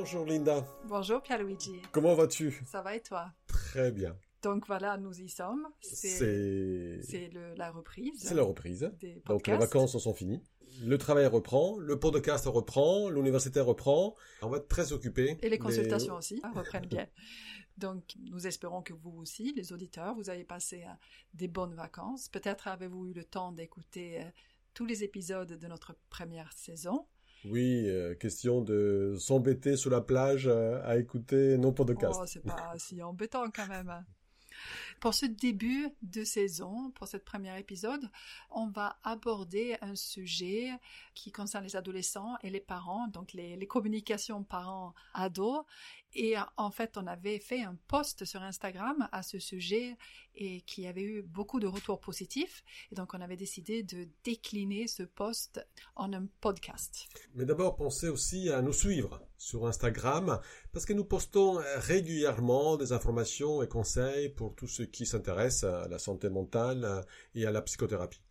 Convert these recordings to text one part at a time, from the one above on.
Bonjour Linda. Bonjour Pierluigi. Comment vas-tu? Ça va et toi? Très bien. Donc voilà, nous y sommes. C'est la reprise. C'est la reprise. Des Donc les vacances sont finies. Le travail reprend, le podcast reprend, l'université reprend. On va être très occupés. Et les consultations aussi hein, reprennent bien. Donc nous espérons que vous aussi, les auditeurs, vous avez passé euh, des bonnes vacances. Peut-être avez-vous eu le temps d'écouter euh, tous les épisodes de notre première saison. Oui, euh, question de s'embêter sur la plage à écouter nos podcasts. Oh, c'est pas si embêtant quand même. Pour ce début de saison, pour cette première épisode, on va aborder un sujet qui concerne les adolescents et les parents, donc les, les communications parents-ados. Et en fait, on avait fait un post sur Instagram à ce sujet et qui avait eu beaucoup de retours positifs. Et donc, on avait décidé de décliner ce post en un podcast. Mais d'abord, pensez aussi à nous suivre sur Instagram parce que nous postons régulièrement des informations et conseils pour tous ceux qui s'intéressent à la santé mentale et à la psychothérapie.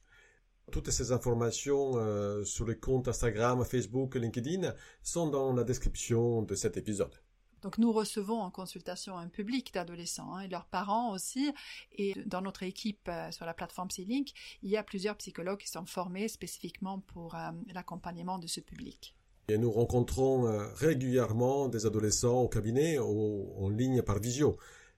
Toutes ces informations euh, sur les comptes Instagram, Facebook, LinkedIn sont dans la description de cet épisode. Donc nous recevons en consultation un public d'adolescents hein, et leurs parents aussi. Et dans notre équipe euh, sur la plateforme Psylink, il y a plusieurs psychologues qui sont formés spécifiquement pour euh, l'accompagnement de ce public. Et nous rencontrons euh, régulièrement des adolescents au cabinet ou en ligne par visio.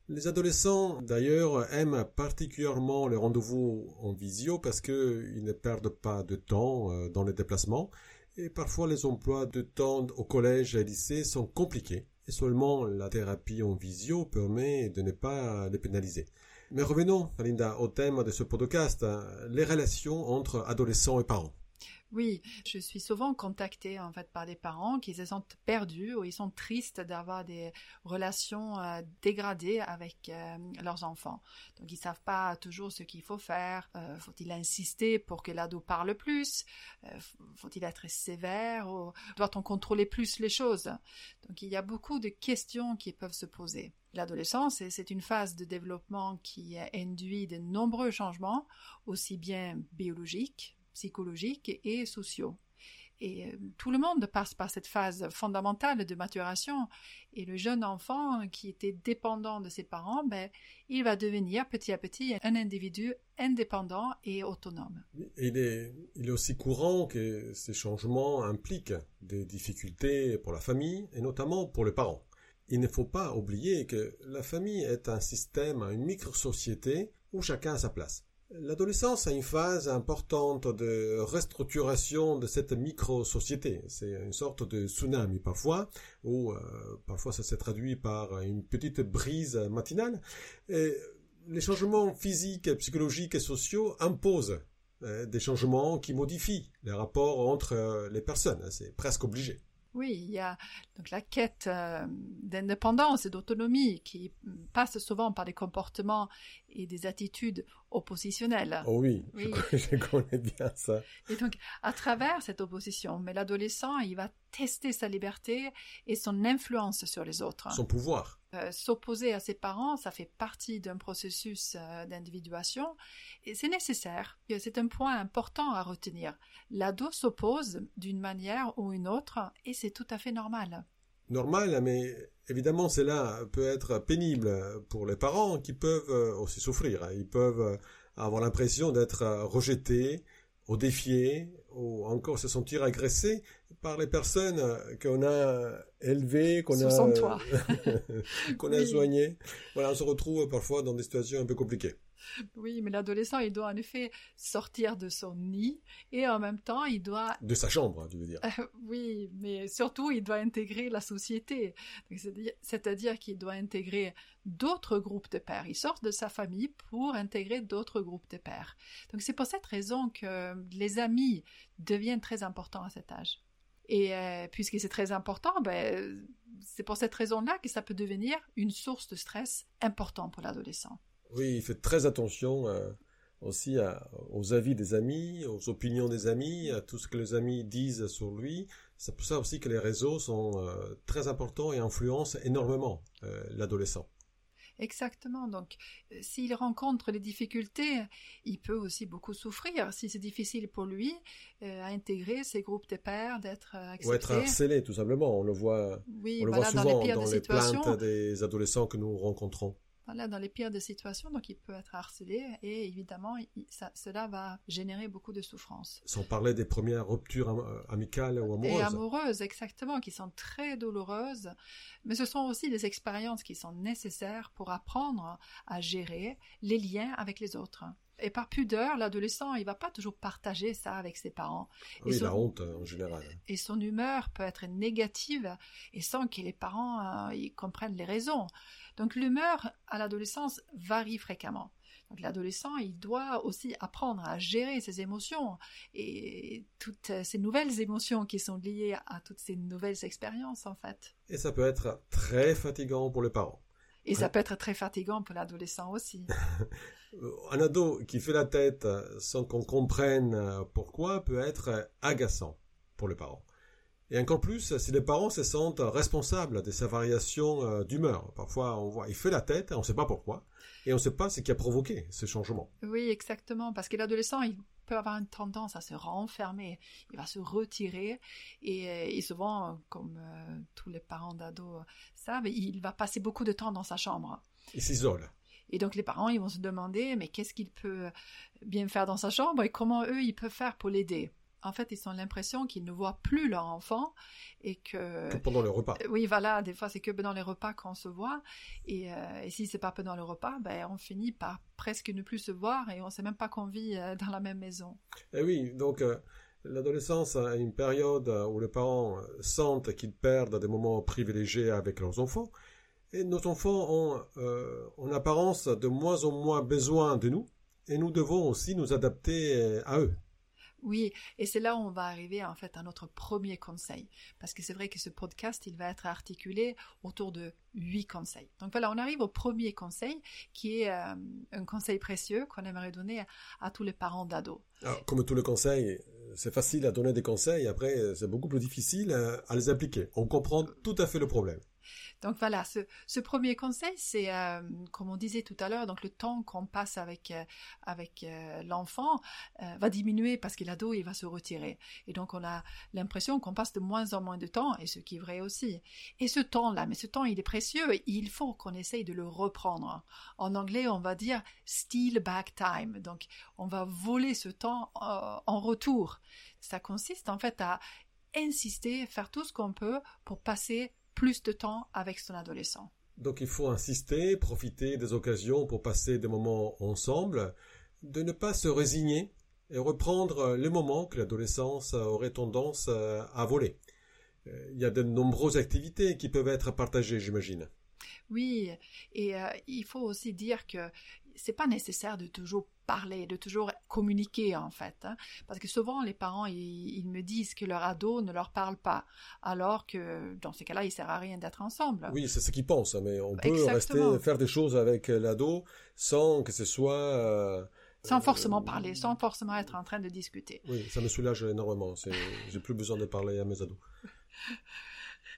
Les adolescents, d'ailleurs, aiment particulièrement les rendez-vous en visio parce qu'ils ne perdent pas de temps dans les déplacements. Et parfois, les emplois de temps au collège et lycée sont compliqués et seulement la thérapie en visio permet de ne pas les pénaliser. Mais revenons, Linda, au thème de ce podcast, les relations entre adolescents et parents. Oui, je suis souvent contactée en fait par des parents qui se sentent perdus ou ils sont tristes d'avoir des relations euh, dégradées avec euh, leurs enfants. Donc ils savent pas toujours ce qu'il faut faire. Euh, faut-il insister pour que l'ado parle plus? Faut-il être sévère ou doit-on contrôler plus les choses? Donc il y a beaucoup de questions qui peuvent se poser. L'adolescence, c'est une phase de développement qui induit de nombreux changements, aussi bien biologiques, psychologiques et sociaux. Et euh, tout le monde passe par cette phase fondamentale de maturation. Et le jeune enfant qui était dépendant de ses parents, ben, il va devenir petit à petit un individu indépendant et autonome. Il est, il est aussi courant que ces changements impliquent des difficultés pour la famille et notamment pour les parents. Il ne faut pas oublier que la famille est un système, une micro-société où chacun a sa place. L'adolescence a une phase importante de restructuration de cette micro-société. C'est une sorte de tsunami parfois, ou euh, parfois ça s'est traduit par une petite brise matinale. Et les changements physiques, psychologiques et sociaux imposent euh, des changements qui modifient les rapports entre euh, les personnes. C'est presque obligé. Oui, il y a donc la quête euh, d'indépendance et d'autonomie qui passe souvent par des comportements et des attitudes oppositionnelles. Oh oui, oui. Je, connais bien ça. Et donc, à travers cette opposition, mais l'adolescent, il va tester sa liberté et son influence sur les autres. Son pouvoir. Euh, s'opposer à ses parents, ça fait partie d'un processus euh, d'individuation et c'est nécessaire. C'est un point important à retenir. L'ado s'oppose d'une manière ou une autre et c'est tout à fait normal. Normal, mais évidemment cela peut être pénible pour les parents qui peuvent euh, aussi souffrir. Ils peuvent avoir l'impression d'être rejetés, au défier, ou encore se sentir agressé par les personnes qu'on a élevées, qu'on a, qu'on a soignées. Voilà, on se retrouve parfois dans des situations un peu compliquées. Oui, mais l'adolescent, il doit en effet sortir de son nid et en même temps, il doit... De sa chambre, tu veux dire. oui, mais surtout, il doit intégrer la société. C'est-à-dire qu'il doit intégrer d'autres groupes de pères. Il sort de sa famille pour intégrer d'autres groupes de pères. Donc c'est pour cette raison que les amis deviennent très importants à cet âge. Et euh, puisque c'est très important, ben, c'est pour cette raison-là que ça peut devenir une source de stress important pour l'adolescent. Oui, il fait très attention euh, aussi aux avis des amis, aux opinions des amis, à tout ce que les amis disent sur lui. C'est pour ça aussi que les réseaux sont euh, très importants et influencent énormément l'adolescent. Exactement. Donc, euh, s'il rencontre des difficultés, il peut aussi beaucoup souffrir. Si c'est difficile pour lui euh, à intégrer ces groupes de pairs, d'être accepté. Ou être harcelé, tout simplement. On le voit, oui, on le voit souvent dans les, dans les plaintes des adolescents que nous rencontrons dans les pires des situations, donc il peut être harcelé et évidemment cela va générer beaucoup de souffrance. Sans parler des premières ruptures euh, amicales ou amoureuses. Et amoureuses, exactement, qui sont très douloureuses, mais ce sont aussi des expériences qui sont nécessaires pour apprendre à gérer les liens avec les autres. Et par pudeur, l'adolescent, il va pas toujours partager ça avec ses parents. Oui, la honte en général. Et son humeur peut être négative et sans que les parents euh, comprennent les raisons. Donc l'humeur à l'adolescence varie fréquemment. Donc l'adolescent, il doit aussi apprendre à gérer ses émotions et toutes ces nouvelles émotions qui sont liées à toutes ces nouvelles expériences en fait. Et ça peut être très fatigant pour les parents. Et ça peut être très fatigant pour l'adolescent aussi. Un ado qui fait la tête sans qu'on comprenne pourquoi peut être agaçant pour les parents. Et encore plus si les parents se sentent responsables de sa variation euh, d'humeur. Parfois, on voit, il fait la tête, on ne sait pas pourquoi, et on ne sait pas ce qui a provoqué ce changement. Oui, exactement, parce que l'adolescent, il peut avoir une tendance à se renfermer, il va se retirer, et, euh, souvent, comme euh, tous les parents d'ados savent, il va passer beaucoup de temps dans sa chambre. Il s'isole. Et donc les parents, ils vont se demander, mais qu'est-ce qu'il peut bien faire dans sa chambre et comment eux, ils peuvent faire pour l'aider? En fait, ils ont l'impression qu'ils ne voient plus leur enfant et que... pendant le repas. Euh, oui, voilà, des fois c'est que pendant les repas qu'on se voit. Et, euh, et si c'est pas pendant le repas, ben, on finit par presque ne plus se voir et on sait même pas qu'on vit euh, dans la même maison. Et eh oui, donc l'adolescence est une période où les parents sentent qu'ils perdent des moments privilégiés avec leurs enfants. Et nos enfants ont en apparence de moins en moins besoin de nous. Et nous devons aussi nous adapter à eux. Oui, et c'est là où on va arriver en fait à notre premier conseil, parce que c'est vrai que ce podcast, il va être articulé autour de huit conseils. Donc voilà, on arrive au premier conseil, qui est euh, un conseil précieux qu'on aimerait donner à, tous les parents d'ados. Comme tous les conseils, c'est facile à donner des conseils, après c'est beaucoup plus difficile à les appliquer. On comprend tout à fait le problème. Donc voilà, ce, premier conseil, c'est euh, comme on disait tout à l'heure, donc le temps qu'on passe avec euh, avec euh, l'enfant va diminuer parce que l'ado il va se retirer et donc on a l'impression qu'on passe de moins en moins de temps et ce qui est vrai aussi. Et ce temps-là, mais ce temps il est précieux, il faut qu'on essaye de le reprendre. En anglais, on va dire steal back time. Donc on va voler ce temps en retour. Ça consiste en fait à insister, faire tout ce qu'on peut pour passer plus de temps avec son adolescent. Donc il faut insister, profiter des occasions pour passer des moments ensemble, de ne pas se résigner et reprendre les moments que l'adolescence aurait tendance à voler. Euh, il y a de nombreuses activités qui peuvent être partagées, j'imagine. Oui, et euh, il faut aussi dire que c'est pas nécessaire de toujours parler, de toujours communiquer en fait, hein. parce que souvent les parents ils, me disent que leur ado ne leur parle pas, alors que dans ces cas-là il sert à rien d'être ensemble. Oui, c'est ce qu'ils pensent, hein, mais on peut rester faire des choses avec l'ado sans que ce soit euh, sans forcément parler, sans forcément être en train de discuter. Oui, ça me soulage énormément. J'ai plus besoin de parler à mes ados.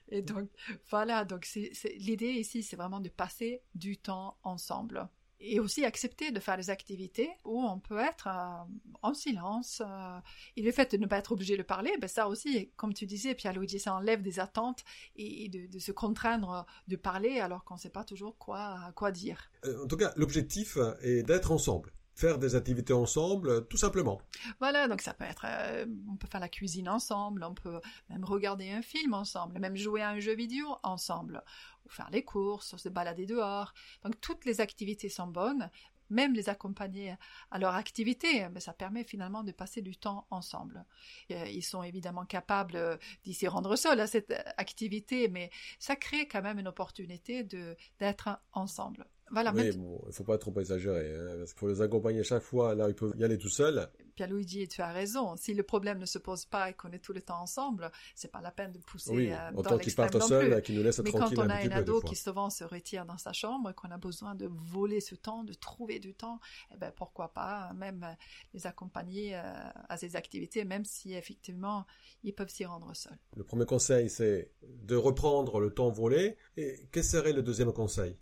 Et donc, voilà, donc l'idée ici, c'est vraiment de passer du temps ensemble et aussi accepter de faire des activités où on peut être euh, en silence. Euh, et le fait de ne pas être obligé de parler, ben ça aussi, comme tu disais, Pierre-Luigi, ça enlève des attentes et, de, se contraindre de parler alors qu'on ne sait pas toujours quoi, quoi dire. Euh, en tout cas, l'objectif est d'être ensemble faire des activités ensemble, tout simplement. Voilà, donc ça peut être, on peut faire la cuisine ensemble, on peut même regarder un film ensemble, même jouer à un jeu vidéo ensemble faire les courses, se balader dehors. Donc toutes les activités sont bonnes, même les accompagner à leur activité, mais ça permet finalement de passer du temps ensemble. Euh, ils sont évidemment capables d'y s'y rendre seuls à cette activité, mais ça crée quand même une opportunité d'être ensemble. Voilà, oui, bon, il faut pas trop exagérer, hein, parce qu'il faut les accompagner chaque fois, là ils peuvent y aller tout seuls. Pierre-Luigi, tu as raison. Si le problème ne se pose pas et qu'on est tout le temps ensemble, c'est pas la peine de pousser oui, euh, autant qu'il parte seul, qu'il nous laisse Mais quand on a un ado qui souvent se retire dans sa chambre et qu'on a besoin de voler ce temps, de trouver du temps, eh ben pourquoi pas même les accompagner euh, à ces activités, même si effectivement ils peuvent s'y rendre seuls. Le premier conseil, c'est de reprendre le temps volé. Et quel serait le deuxième conseil?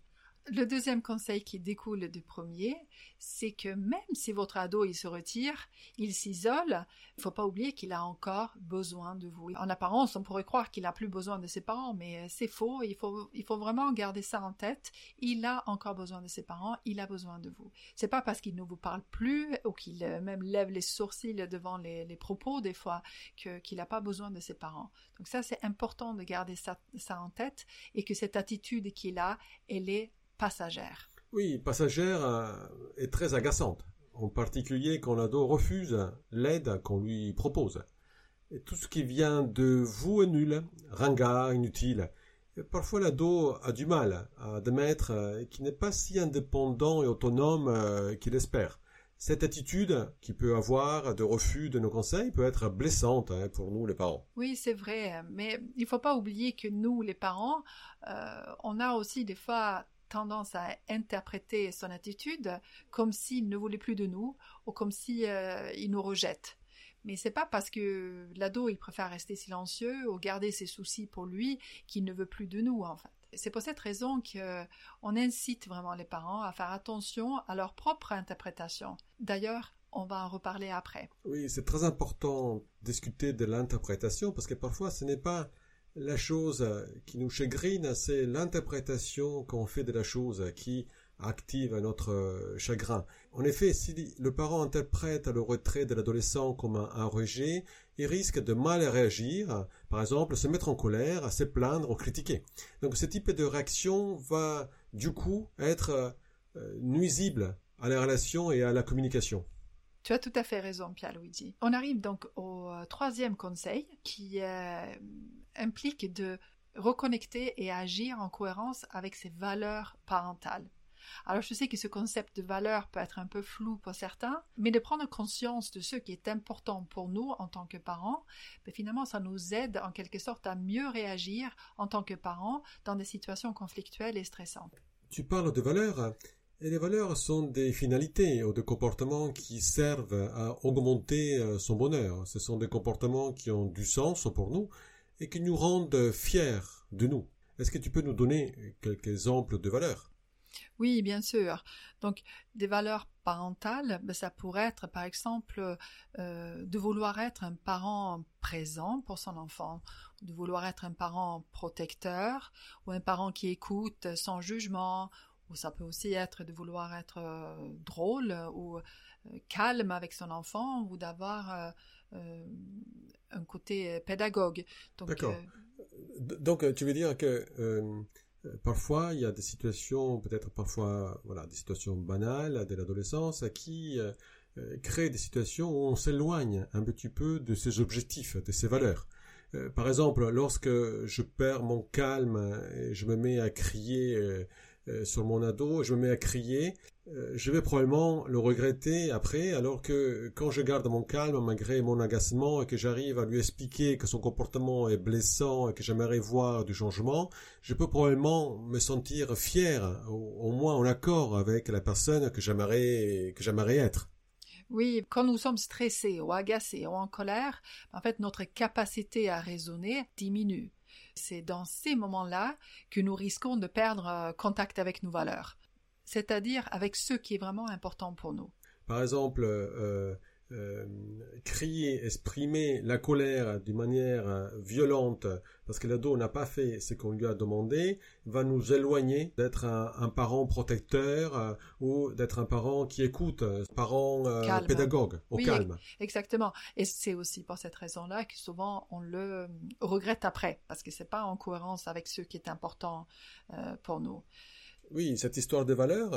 Le deuxième conseil qui découle du premier, c'est que même si votre ado il se retire, il s'isole, il faut pas oublier qu'il a encore besoin de vous. En apparence, on pourrait croire qu'il a plus besoin de ses parents, mais c'est faux. Il faut, il faut vraiment garder ça en tête. Il a encore besoin de ses parents, il a besoin de vous. C'est pas parce qu'il ne vous parle plus ou qu'il euh, même lève les sourcils devant les, propos des fois qu'il n'a pas besoin de ses parents. Donc ça, c'est important de garder ça, ça en tête et que cette attitude qu'il a, elle est passagère. Oui, passagère euh, est très agaçante, en particulier quand l'ado refuse l'aide qu'on lui propose. Et tout ce qui vient de vous est nul, ringard, inutile. parfois l'ado a du mal à admettre euh, qu'il n'est pas si indépendant et autonome euh, qu'il espère. Cette attitude qu'il peut avoir de refus de nos conseils peut être blessante hein, pour nous les parents. Oui, c'est vrai, mais il ne faut pas oublier que nous les parents, on a aussi des fois tendance à interpréter son attitude comme s'il ne voulait plus de nous ou comme s'il euh, nous rejette. Mais c'est pas parce que l'ado il préfère rester silencieux ou garder ses soucis pour lui qu'il ne veut plus de nous en fait. C'est pour cette raison qu'on incite vraiment les parents à faire attention à leur propre interprétation. D'ailleurs, on va en reparler après. Oui, c'est très important de discuter de l'interprétation parce que parfois ce n'est pas la chose qui nous chagrine, c'est l'interprétation qu'on fait de la chose qui active notre chagrin. En effet, si le parent interprète le retrait de l'adolescent comme un, rejet, il risque de mal réagir, par exemple se mettre en colère, se plaindre ou critiquer. Donc ce type de réaction va du coup être euh, nuisible à la relation et à la communication. Tu as tout à fait raison, Pierre Luigi. On arrive donc au euh, troisième conseil qui euh, implique de reconnecter et agir en cohérence avec ses valeurs parentales. Alors je sais que ce concept de valeur peut être un peu flou pour certains, mais de prendre conscience de ce qui est important pour nous en tant que parents, ben, finalement ça nous aide en quelque sorte à mieux réagir en tant que parents dans des situations conflictuelles et stressantes. Tu parles de valeurs et les valeurs sont des finalités ou des comportements qui servent à augmenter euh, son bonheur. Ce sont des comportements qui ont du sens pour nous et qui nous rendent fiers de nous. Est-ce que tu peux nous donner quelques exemples de valeurs? Oui, bien sûr. Donc, des valeurs parentales, ben, ça pourrait être, par exemple, euh, de vouloir être un parent présent pour son enfant, de vouloir être un parent protecteur, ou un parent qui écoute sans jugement, ou ça peut aussi être de vouloir être euh, drôle ou euh, calme avec son enfant, ou d'avoir un côté pédagogue. D'accord. Euh, donc, tu veux dire que euh, parfois il y a des situations, peut-être parfois voilà, des situations banales de l'adolescence qui euh, créent des situations où on s'éloigne un petit peu de ses objectifs, de ses valeurs. par exemple, lorsque je perds mon calme et je me mets à crier euh, sur mon ado, je me mets à crier, euh, je vais probablement le regretter après, alors que quand je garde mon calme malgré mon agacement et que j'arrive à lui expliquer que son comportement est blessant et que j'aimerais voir du changement, je peux probablement me sentir fier, au, moins en accord avec la personne que j'aimerais que j'aimerais être. Oui, quand nous sommes stressés ou agacés ou en colère, en fait notre capacité à raisonner diminue. C'est dans ces moments-là que nous risquons de perdre euh, contact avec nos valeurs, c'est-à-dire avec ce qui est vraiment important pour nous. Par exemple, euh, euh, crier, exprimer la colère d'une manière euh, violente parce que l'ado n'a pas fait ce qu'on lui a demandé, va nous éloigner d'être un, parent protecteur euh, ou d'être un parent qui écoute, un parent pédagogue, au calme. Exactement. Et c'est aussi pour cette raison-là que souvent on le regrette après parce que c'est pas en cohérence avec ce qui est important pour nous. Oui, cette histoire de valeurs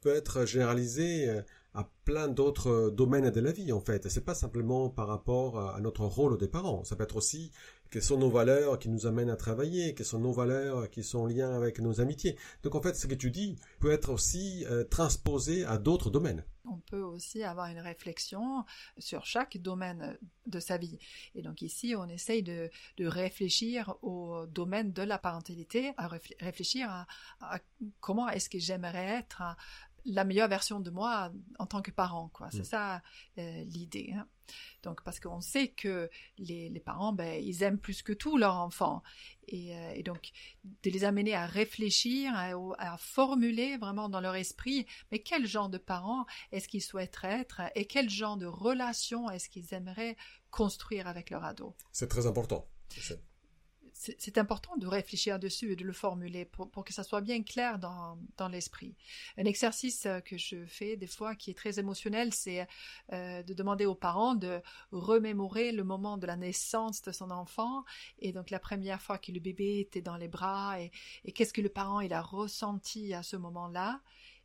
peut être généralisée à plein d'autres euh, domaines de la vie en fait. C'est pas simplement par rapport à notre rôle des parents. Ça peut être aussi quelles sont nos valeurs qui nous amènent à travailler, quelles sont nos valeurs qui sont en lien avec nos amitiés. Donc en fait, ce que tu dis peut être aussi euh, transposé à d'autres domaines. On peut aussi avoir une réflexion sur chaque domaine de sa vie. Et donc ici, on essaye de, réfléchir au domaine de la parentalité, à réfléchir à, comment est-ce que j'aimerais être la meilleure version de moi en tant que parent, quoi. C'est mm. ça euh, l'idée. Hein. Donc, parce qu'on sait que les, parents, ben, ils aiment plus que tout leur enfant. Et, euh, donc, de les amener à réfléchir, à, formuler vraiment dans leur esprit, mais quel genre de parents est-ce qu'ils souhaiteraient être et quel genre de relation est-ce qu'ils aimeraient construire avec leur ado? C'est très important c'est important de réfléchir dessus et de le formuler pour, que ça soit bien clair dans, l'esprit. Un exercice euh, que je fais des fois qui est très émotionnel, c'est euh, de demander aux parents de remémorer le moment de la naissance de son enfant et donc la première fois que le bébé était dans les bras et, qu'est-ce que le parent il a ressenti à ce moment-là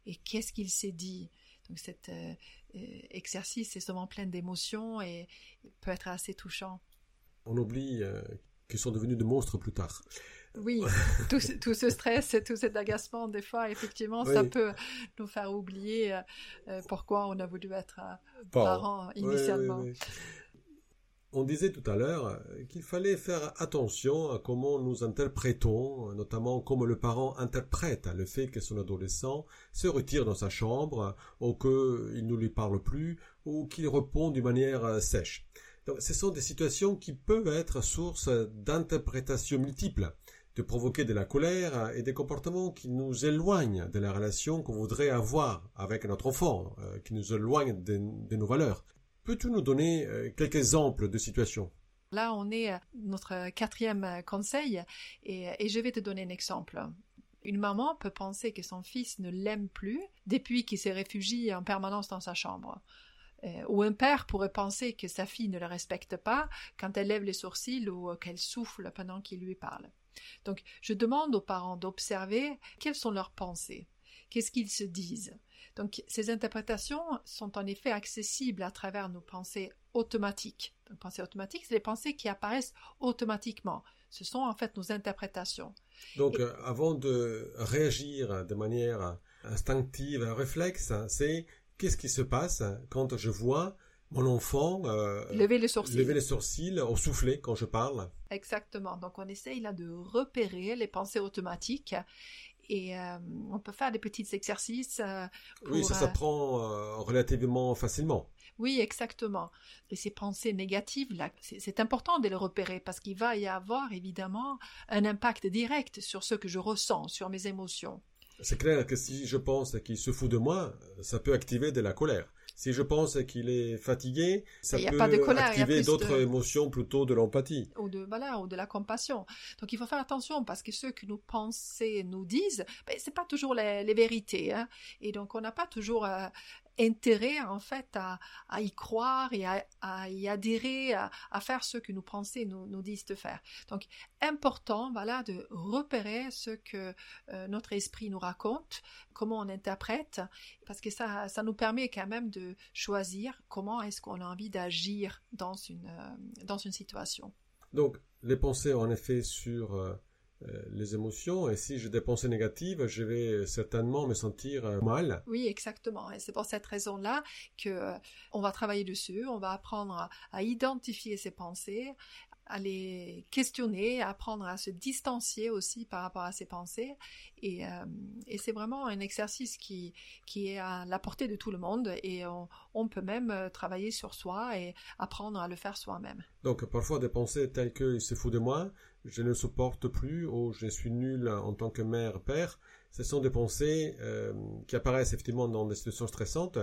et qu'est-ce qu'il s'est dit. Donc cet euh, exercice est souvent plein d'émotions et peut être assez touchant. On oublie qui sont devenus des monstres plus tard. Oui, tout, ce stress et tout cet agacement, des fois, effectivement, ça peut nous faire oublier euh, euh, pourquoi on a voulu être euh, parents initialement. on disait tout à l'heure qu'il fallait faire attention à comment nous interprétons, notamment comment le parent interprète le fait que son adolescent se retire dans sa chambre, ou qu'il ne lui parle plus, ou qu'il répond d'une manière sèche ce sont des situations qui peuvent être source d'interprétations multiples, de provoquer de la colère et des comportements qui nous éloignent de la relation qu'on voudrait avoir avec notre enfant, euh, qui nous éloignent de, nos valeurs. Peux-tu nous donner euh, quelques exemples de situations? Là, on est à notre quatrième conseil et je vais te donner un exemple. Une maman peut penser que son fils ne l'aime plus depuis qu'il s'est réfugié en permanence dans sa chambre. Euh, ou un père pourrait penser que sa fille ne le respecte pas quand elle lève les sourcils ou qu'elle souffle pendant qu'il lui parle. Donc, je demande aux parents d'observer quelles sont leurs pensées, qu'est-ce qu'ils se disent. Donc, ces interprétations sont en effet accessibles à travers nos pensées automatiques. Donc, pensées automatiques, c'est les pensées qui apparaissent automatiquement. Ce sont en fait nos interprétations. Donc, euh, avant de réagir de manière instinctive, un réflexe, c'est qu'est-ce qui se passe quand je vois mon enfant euh, lever les sourcils, lever les sourcils quand je parle? Exactement. Donc on essaye là de repérer les pensées automatiques et euh, on peut faire des petits exercices. Euh, oui, ça s'apprend relativement facilement. Oui, exactement. Et ces pensées négatives, là, c'est important de les repérer parce qu'il va y avoir évidemment un impact direct sur ce que je ressens, sur mes émotions. C'est clair que si je pense qu'il se fout de moi, ça peut activer de la colère. Si je pense qu'il est fatigué, ça peut activer d'autres émotions plutôt de l'empathie. Ou de, voilà, ou de la compassion. Donc il faut faire attention parce que ce que nos pensées nous disent, ben, c'est pas toujours les, vérités. Hein. Et donc on n'a pas toujours euh, intérêt en fait à, y croire et à, y adhérer, à, faire ce que nos pensées nous, disent de faire. Donc important voilà de repérer ce que euh, notre esprit nous raconte, comment on interprète, parce que ça, ça nous permet quand même de choisir comment est-ce qu'on a envie d'agir dans une, euh, dans une situation. Donc les pensées en effet sur euh, les émotions et si j'ai des pensées négatives, je vais certainement me sentir euh, mal. Oui, exactement. Et c'est pour cette raison-là que euh, on va travailler dessus, on va apprendre à identifier ces pensées, à les questionner, apprendre à se distancier aussi par rapport à ses pensées. Et, euh, et c'est vraiment un exercice qui, qui est à la portée de tout le monde et on, on, peut même euh, travailler sur soi et apprendre à le faire soi-même. Donc parfois des pensées telles que il se fout de moi, je ne supporte plus ou je suis nul en tant que mère, père, ce sont des pensées euh, qui apparaissent effectivement dans des situations stressantes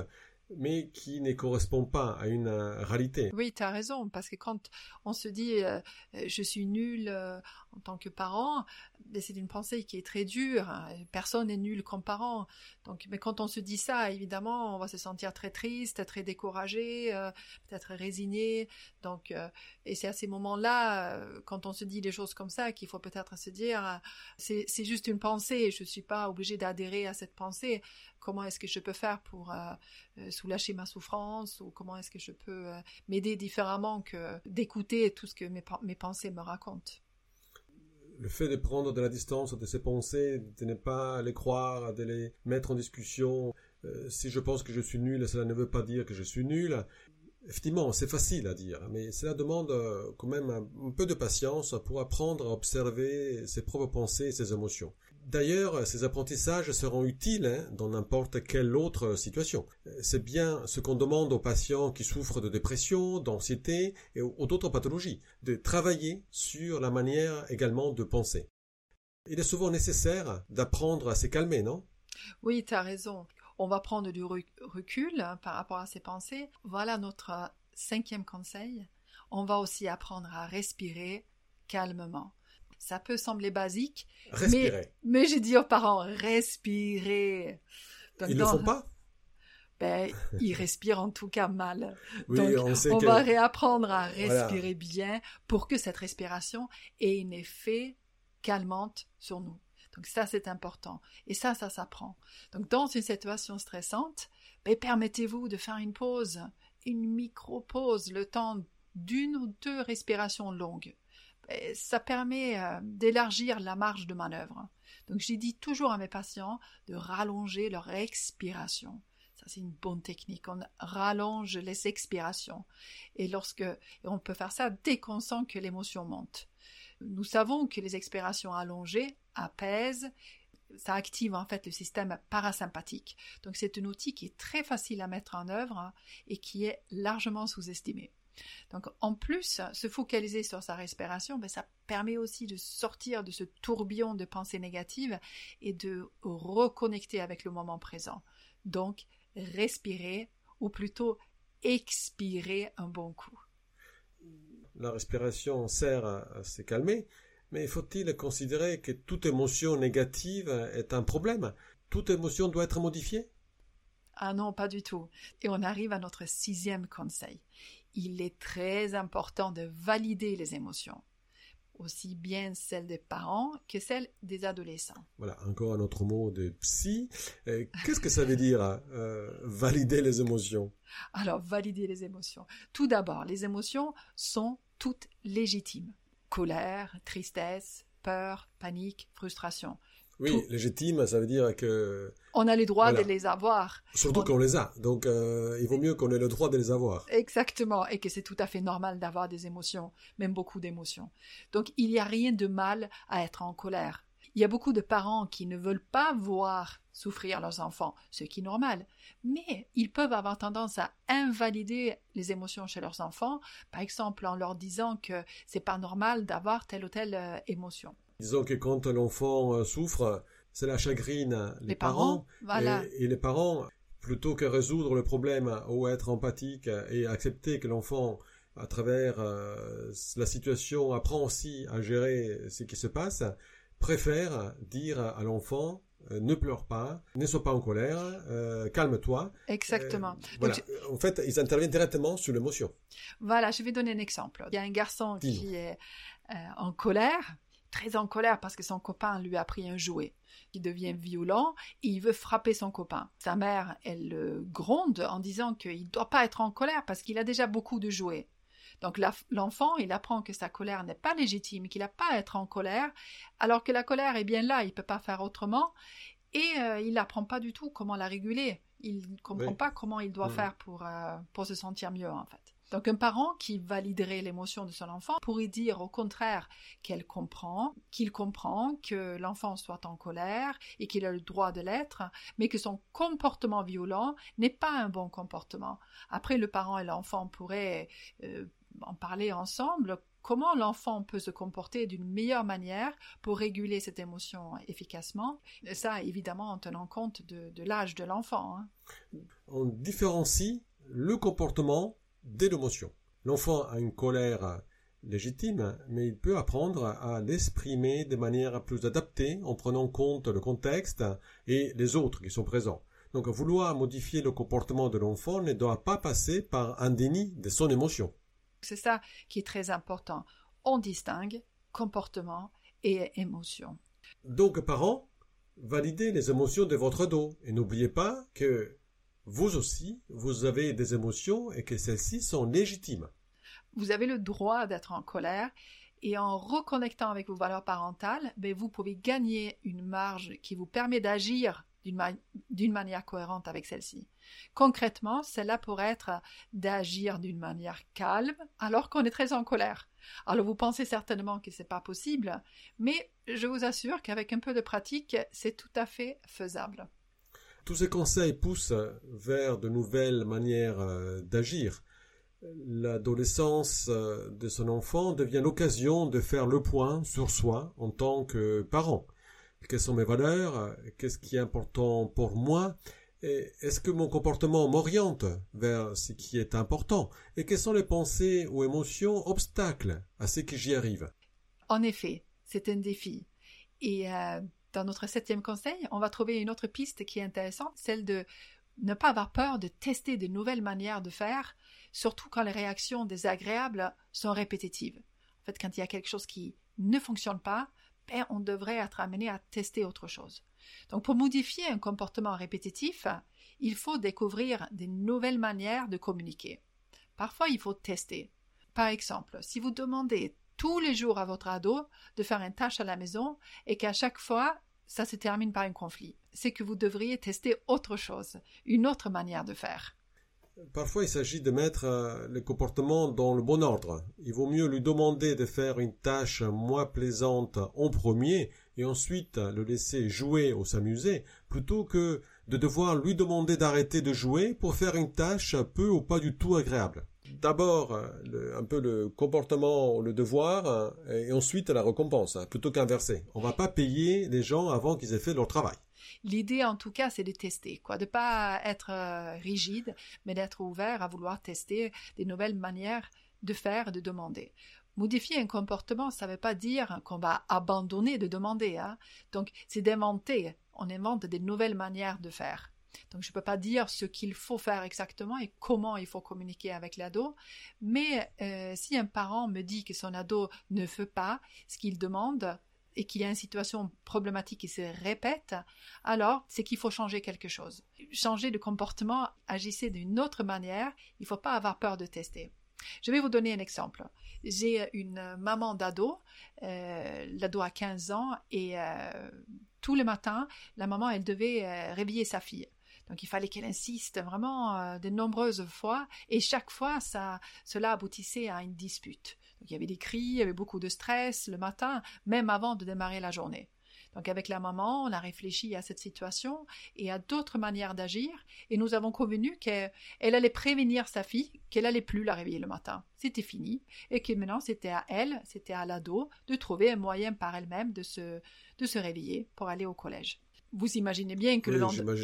mais qui ne correspond pas à une euh, réalité. Oui, tu as raison, parce que quand on se dit euh, euh, je suis nul en tant que parent, ben, c'est une pensée qui est très dure. Hein. Personne n'est nul comme parent. Donc, mais quand on se dit ça, évidemment, on va se sentir très triste, très découragé, peut-être résigné. Donc, et c'est à ces moments-là, quand on se dit des choses comme ça, qu'il faut peut-être se dire c'est juste une pensée. Je ne suis pas obligé d'adhérer à cette pensée comment est-ce que je peux faire pour euh, euh, soulager ma souffrance ou comment est-ce que je peux euh, m'aider différemment que d'écouter tout ce que mes, pensées me racontent. Le fait de prendre de la distance de ces pensées, de ne pas les croire, de les mettre en discussion, si je pense que je suis nul, cela ne veut pas dire que je suis nul. Effectivement, c'est facile à dire, mais cela demande quand même un, peu de patience pour apprendre à observer ses propres pensées et ses émotions. D'ailleurs, ces apprentissages seront utiles hein, dans n'importe quelle autre situation. C'est bien ce qu'on demande aux patients qui souffrent de dépression, d'anxiété et ou d'autres pathologies, de travailler sur la manière également de penser. Il est souvent nécessaire d'apprendre à se calmer, non? Oui, tu as raison. On va prendre du recul hein, par rapport à ces pensées. Voilà notre cinquième conseil. On va aussi apprendre à respirer calmement. Ça peut sembler basique, mais, mais j'ai dit aux parents, respirez. Ils ne le font pas? Ben, ils respirent en tout cas mal. Donc, on, va réapprendre à respirer bien pour que cette respiration ait un effet calmante sur nous. Donc ça, c'est important. Et ça, ça s'apprend. Donc dans une situation stressante, ben, permettez-vous de faire une pause, une micro-pause, le temps d'une ou deux respirations longues. Ben, ça permet euh, d'élargir la marge de manœuvre. Donc j'ai dit toujours à mes patients de rallonger leur expiration. Ça, c'est une bonne technique. On rallonge les expirations. Et lorsque, on peut faire ça dès qu'on sent que l'émotion monte. Nous savons que les expirations allongées apaisent, ça active en fait le système parasympathique. Donc c'est un outil qui est très facile à mettre en œuvre et qui est largement sous-estimé. Donc en plus, se focaliser sur sa respiration, ben, ça permet aussi de sortir de ce tourbillon de pensées négatives et de reconnecter avec le moment présent. Donc respirer ou plutôt expirer un bon coup la respiration sert à, se calmer, mais faut-il considérer que toute émotion négative est un problème? Toute émotion doit être modifiée? Ah non, pas du tout. Et on arrive à notre sixième conseil. Il est très important de valider les émotions aussi bien celles des parents que celles des adolescents. Voilà, encore un autre mot de psy. Euh, qu'est-ce que ça veut dire, euh, valider les émotions? Alors, valider les émotions. Tout d'abord, les émotions sont toutes légitimes. Colère, tristesse, peur, panique, frustration. Oui, légitime, ça veut dire que... On a le droit de les avoir. Surtout qu'on les a. Donc, euh, il vaut mieux qu'on ait le droit de les avoir. Exactement. Et que c'est tout à fait normal d'avoir des émotions, même beaucoup d'émotions. Donc, il n'y a rien de mal à être en colère. Il y a beaucoup de parents qui ne veulent pas voir souffrir leurs enfants, ce qui est normal. Mais ils peuvent avoir tendance à invalider les émotions chez leurs enfants, par exemple en leur disant que c'est pas normal d'avoir telle ou telle euh, émotion. Disons que quand l'enfant euh, souffre, cela chagrine les, parents. et, les parents, plutôt que résoudre le problème ou être empathique et accepter que l'enfant, à travers euh, la situation, apprend aussi à gérer ce qui se passe, préfèrent dire à l'enfant euh, ne pleure pas, ne sois pas en colère, calme-toi. Exactement. En fait, ils interviennent directement sur l'émotion. Voilà, je vais donner un exemple. Il y a un garçon qui est en colère très en colère parce que son copain lui a pris un jouet. Il devient violent et il veut frapper son copain. Sa mère, elle le gronde en disant qu'il ne doit pas être en colère parce qu'il a déjà beaucoup de jouets. Donc l'enfant, il apprend que sa colère n'est pas légitime, qu'il n'a pas à être en colère, alors que la colère est bien là, il ne peut pas faire autrement, et euh, il n'apprend pas du tout comment la réguler. Il ne comprend pas comment il doit faire pour, euh, pour se sentir mieux, en fait. Donc un parent qui validerait l'émotion de son enfant pourrait dire au contraire qu'elle comprend, qu'il comprend que l'enfant soit en colère et qu'il a le droit de l'être, mais que son comportement violent n'est pas un bon comportement. Après, le parent et l'enfant pourraient euh, en parler ensemble comment l'enfant peut se comporter d'une meilleure manière pour réguler cette émotion efficacement? ça, évidemment, en tenant compte de, l'âge de l'enfant. Hein. On différencie le comportement dès l'émotion. L'enfant a une colère légitime, mais il peut apprendre à l'exprimer de manière plus adaptée en prenant en compte le contexte et les autres qui sont présents. Donc vouloir modifier le comportement de l'enfant ne doit pas passer par un déni de son émotion. C'est ça qui est très important. On distingue comportement et émotion. Donc parents, validez les émotions de votre dos et n'oubliez pas que vous aussi, vous avez des émotions et que celles-ci sont légitimes. Vous avez le droit d'être en colère et en reconnectant avec vos valeurs parentales, ben, vous pouvez gagner une marge qui vous permet d'agir d'une manière cohérente avec celle-ci. Concrètement, cela pourrait être d'agir d'une manière calme alors qu'on est très en colère. Alors vous pensez certainement que c'est pas possible, mais je vous assure qu'avec un peu de pratique, c'est tout à fait faisable. Tous ces conseils poussent vers de nouvelles manières euh, d'agir. L'adolescence euh, de son enfant devient l'occasion de faire le point sur soi en tant que parent. Quelles sont mes valeurs? Qu'est-ce qui est important pour moi? Est-ce que mon comportement m'oriente vers ce qui est important? Et quelles sont les pensées ou émotions obstacles à ce que j'y arrive? En effet, c'est un défi. Et euh, dans notre septième conseil, on va trouver une autre piste qui est intéressante, celle de ne pas avoir peur de tester de nouvelles manières de faire, surtout quand les réactions désagréables sont répétitives. En fait, quand il y a quelque chose qui ne fonctionne pas, ben, on devrait être amené à tester autre chose. Donc pour modifier un comportement répétitif, il faut découvrir des nouvelles manières de communiquer. Parfois, il faut tester. Par exemple, si vous demandez tous les jours à votre ado de faire une tâche à la maison et qu'à chaque fois, ça se termine par un conflit, c'est que vous devriez tester autre chose, une autre manière de faire. Parfois, il s'agit de mettre euh, le comportement dans le bon ordre. Il vaut mieux lui demander de faire une tâche moins plaisante en premier et ensuite le laisser jouer ou s'amuser, plutôt que de devoir lui demander d'arrêter de jouer pour faire une tâche peu ou pas du tout agréable. D'abord, euh, un peu le comportement, le devoir, euh, et ensuite la récompense, hein, plutôt qu'inverser. On va pas payer les gens avant qu'ils aient fait leur travail. L'idée, en tout cas, c'est de tester, quoi, de pas être euh, rigide, mais d'être ouvert à vouloir tester des nouvelles manières de faire, de demander. Modifier un comportement, ça ne veut pas dire qu'on va abandonner de demander. Hein. Donc, c'est d'inventer. On invente des nouvelles manières de faire. Donc, je ne peux pas dire ce qu'il faut faire exactement et comment il faut communiquer avec l'ado. Mais euh, si un parent me dit que son ado ne fait pas ce qu'il demande, et qu'il y a une situation problématique qui se répète, alors c'est qu'il faut changer quelque chose. Changer de comportement, agissez d'une autre manière, il ne faut pas avoir peur de tester. Je vais vous donner un exemple. J'ai une maman d'ado, euh, l'ado a 15 ans, et euh, tous les matins, la maman, elle devait réveiller sa fille. Donc il fallait qu'elle insiste vraiment de nombreuses fois, et chaque fois, ça, cela aboutissait à une dispute il y avait des cris, il y avait beaucoup de stress le matin, même avant de démarrer la journée. Donc avec la maman, on a réfléchi à cette situation et à d'autres manières d'agir et nous avons convenu qu'elle allait prévenir sa fille qu'elle allait plus la réveiller le matin. C'était fini et que maintenant c'était à elle, c'était à l'ado de trouver un moyen par elle-même de se, de se réveiller pour aller au collège. Vous imaginez bien que oui, le lendemain...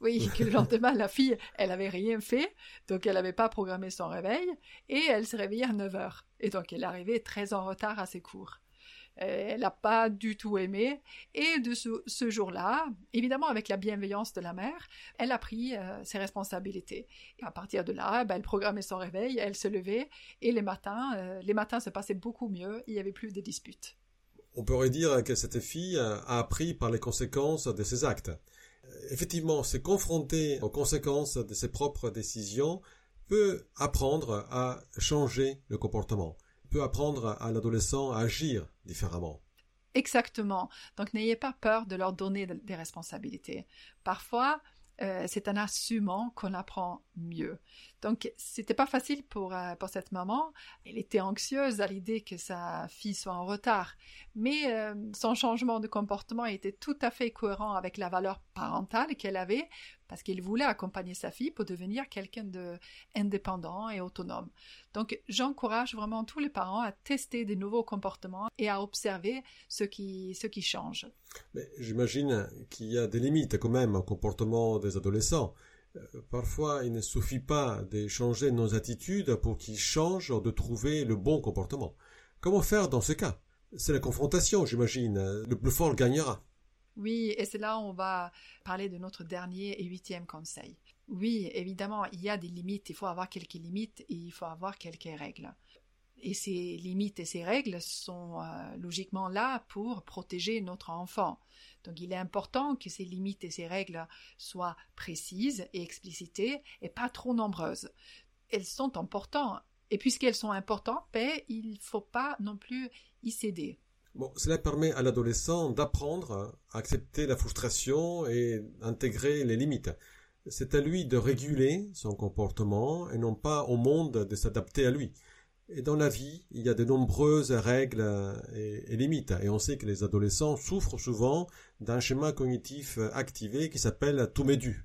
Oui, que le lendemain, la fille, elle avait rien fait, donc elle n'avait pas programmé son réveil, et elle se réveillait à 9 heures. Et donc elle arrivait très en retard à ses cours. Euh, elle n'a pas du tout aimé, et de ce, jour-là, évidemment avec la bienveillance de la mère, elle a pris euh, ses responsabilités. Et à partir de là, ben, elle programmait son réveil, elle se levait, et les matins, euh, les matins se passaient beaucoup mieux, il y avait plus de disputes. On pourrait dire que cette fille a appris par les conséquences de ses actes effectivement, se confronter aux conséquences de ses propres décisions peut apprendre à changer le comportement, peut apprendre à l'adolescent à agir différemment. Exactement. Donc n'ayez pas peur de leur donner des responsabilités. Parfois, euh, c'est en assumant qu'on apprend mieux. Donc, c'était pas facile pour, euh, pour cette maman. Elle était anxieuse à l'idée que sa fille soit en retard. Mais euh, son changement de comportement était tout à fait cohérent avec la valeur parentale qu'elle avait, parce qu'elle voulait accompagner sa fille pour devenir quelqu'un d'indépendant et autonome. Donc, j'encourage vraiment tous les parents à tester des nouveaux comportements et à observer ce qui, ce qui change. Mais j'imagine qu'il y a des limites quand même au comportement des adolescents. Euh, parfois, il ne suffit pas de changer nos attitudes pour qu'ils changent de trouver le bon comportement. Comment faire dans ce cas? C'est la confrontation, j'imagine. Le plus fort gagnera. Oui, et c'est là où on va parler de notre dernier et huitième conseil. Oui, évidemment, il y a des limites, il faut avoir quelques limites et il faut avoir quelques règles. Et ces limites et ces règles sont euh, logiquement là pour protéger notre enfant. Donc il est important que ces limites et ces règles soient précises et explicitées et pas trop nombreuses. Elles sont importantes. Et puisqu'elles sont importantes, ben, il ne faut pas non plus y céder. Bon, cela permet à l'adolescent d'apprendre à accepter la frustration et intégrer les limites. C'est à lui de réguler son comportement et non pas au monde de s'adapter à lui. Et dans la vie, il y a de nombreuses règles et, limites. Et on sait que les adolescents souffrent souvent d'un schéma cognitif activé qui s'appelle tout médu.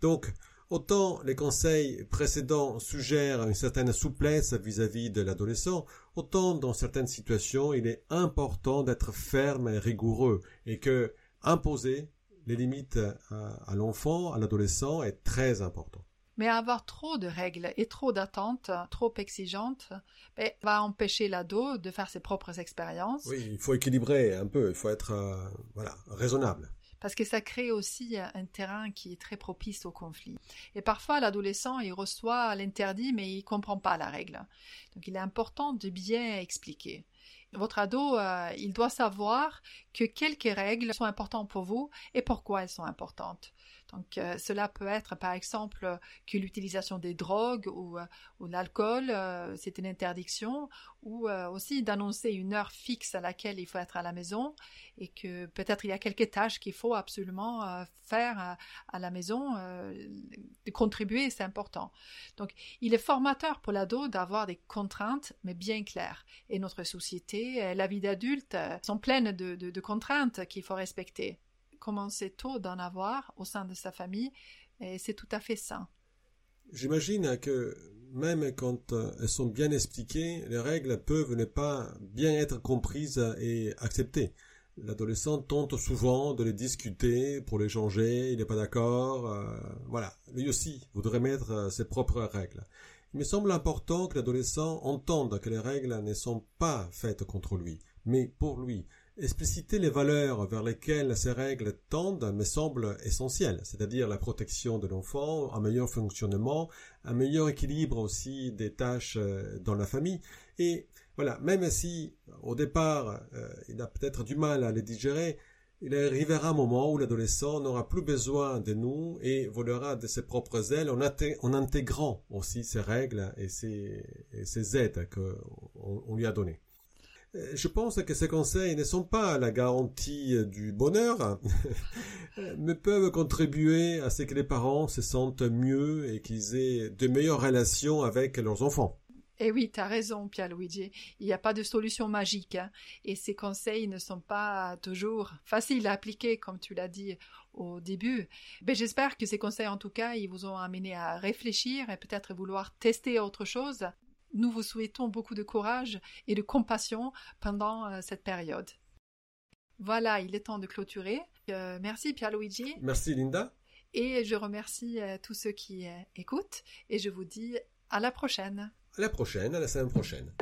Donc, Autant les conseils précédents suggèrent une certaine souplesse vis-à-vis de l'adolescent, autant dans certaines situations il est important d'être ferme et rigoureux et que imposer les limites à, l'enfant, à l'adolescent est très important. Mais avoir trop de règles et trop d'attentes, trop exigeantes, ben, va empêcher l'ado de faire ses propres expériences. Oui, il faut équilibrer un peu, il faut être euh, voilà, raisonnable parce que ça crée aussi un terrain qui est très propice au conflit. Et parfois, l'adolescent, il reçoit l'interdit, mais il comprend pas la règle. Donc, il est important de bien expliquer. Votre ado, euh, il doit savoir que quelques règles sont importantes pour vous et pourquoi elles sont importantes. Donc, euh, cela peut être, par exemple, que l'utilisation des drogues ou, euh, l'alcool, euh, c'est une interdiction, ou aussi d'annoncer une heure fixe à laquelle il faut être à la maison et que peut-être il y a quelques tâches qu'il faut absolument faire à, la maison, de contribuer, c'est important. Donc, il est formateur pour l'ado d'avoir des contraintes, mais bien claires. Et notre société, la vie d'adulte, sont pleines de contraintes qu'il faut respecter commencer tôt d'en avoir au sein de sa famille, et c'est tout à fait sain. J'imagine que même quand euh, elles sont bien expliquées, les règles peuvent ne pas bien être comprises et acceptées. L'adolescent tente souvent de les discuter pour les changer, il n'est pas d'accord, euh, voilà. Lui aussi voudrait mettre euh, ses propres règles. Il me semble important que l'adolescent entende que les règles ne sont pas faites contre lui, mais pour lui. Expliciter les valeurs vers lesquelles ces règles tendent me semble essentiel, c'est-à-dire la protection de l'enfant, un meilleur fonctionnement, un meilleur équilibre aussi des tâches euh, dans la famille. Et voilà, même si au départ euh, il a peut-être du mal à les digérer, il arrivera un moment où l'adolescent n'aura plus besoin de nous et volera de ses propres ailes en, intégrant aussi ces règles et ces, aides qu'on lui a données. Euh, je pense que ces conseils ne sont pas la garantie du bonheur, mais peuvent contribuer à ce que les parents se sentent mieux et qu'ils aient de meilleures relations avec leurs enfants. Eh oui, tu as raison, Pierre-Luigi. Il n'y a pas de solution magique. Hein. Et ces conseils ne sont pas toujours faciles à appliquer, comme tu l'as dit au début. Mais j'espère que ces conseils, en tout cas, ils vous ont amené à réfléchir et peut-être vouloir tester autre chose nous vous souhaitons beaucoup de courage et de compassion pendant euh, cette période. Voilà, il est temps de clôturer. Euh, merci Pierre-Luigi. Merci Linda. Et je remercie euh, tous ceux qui écoutent et je vous dis à la prochaine. À la prochaine, à la semaine prochaine.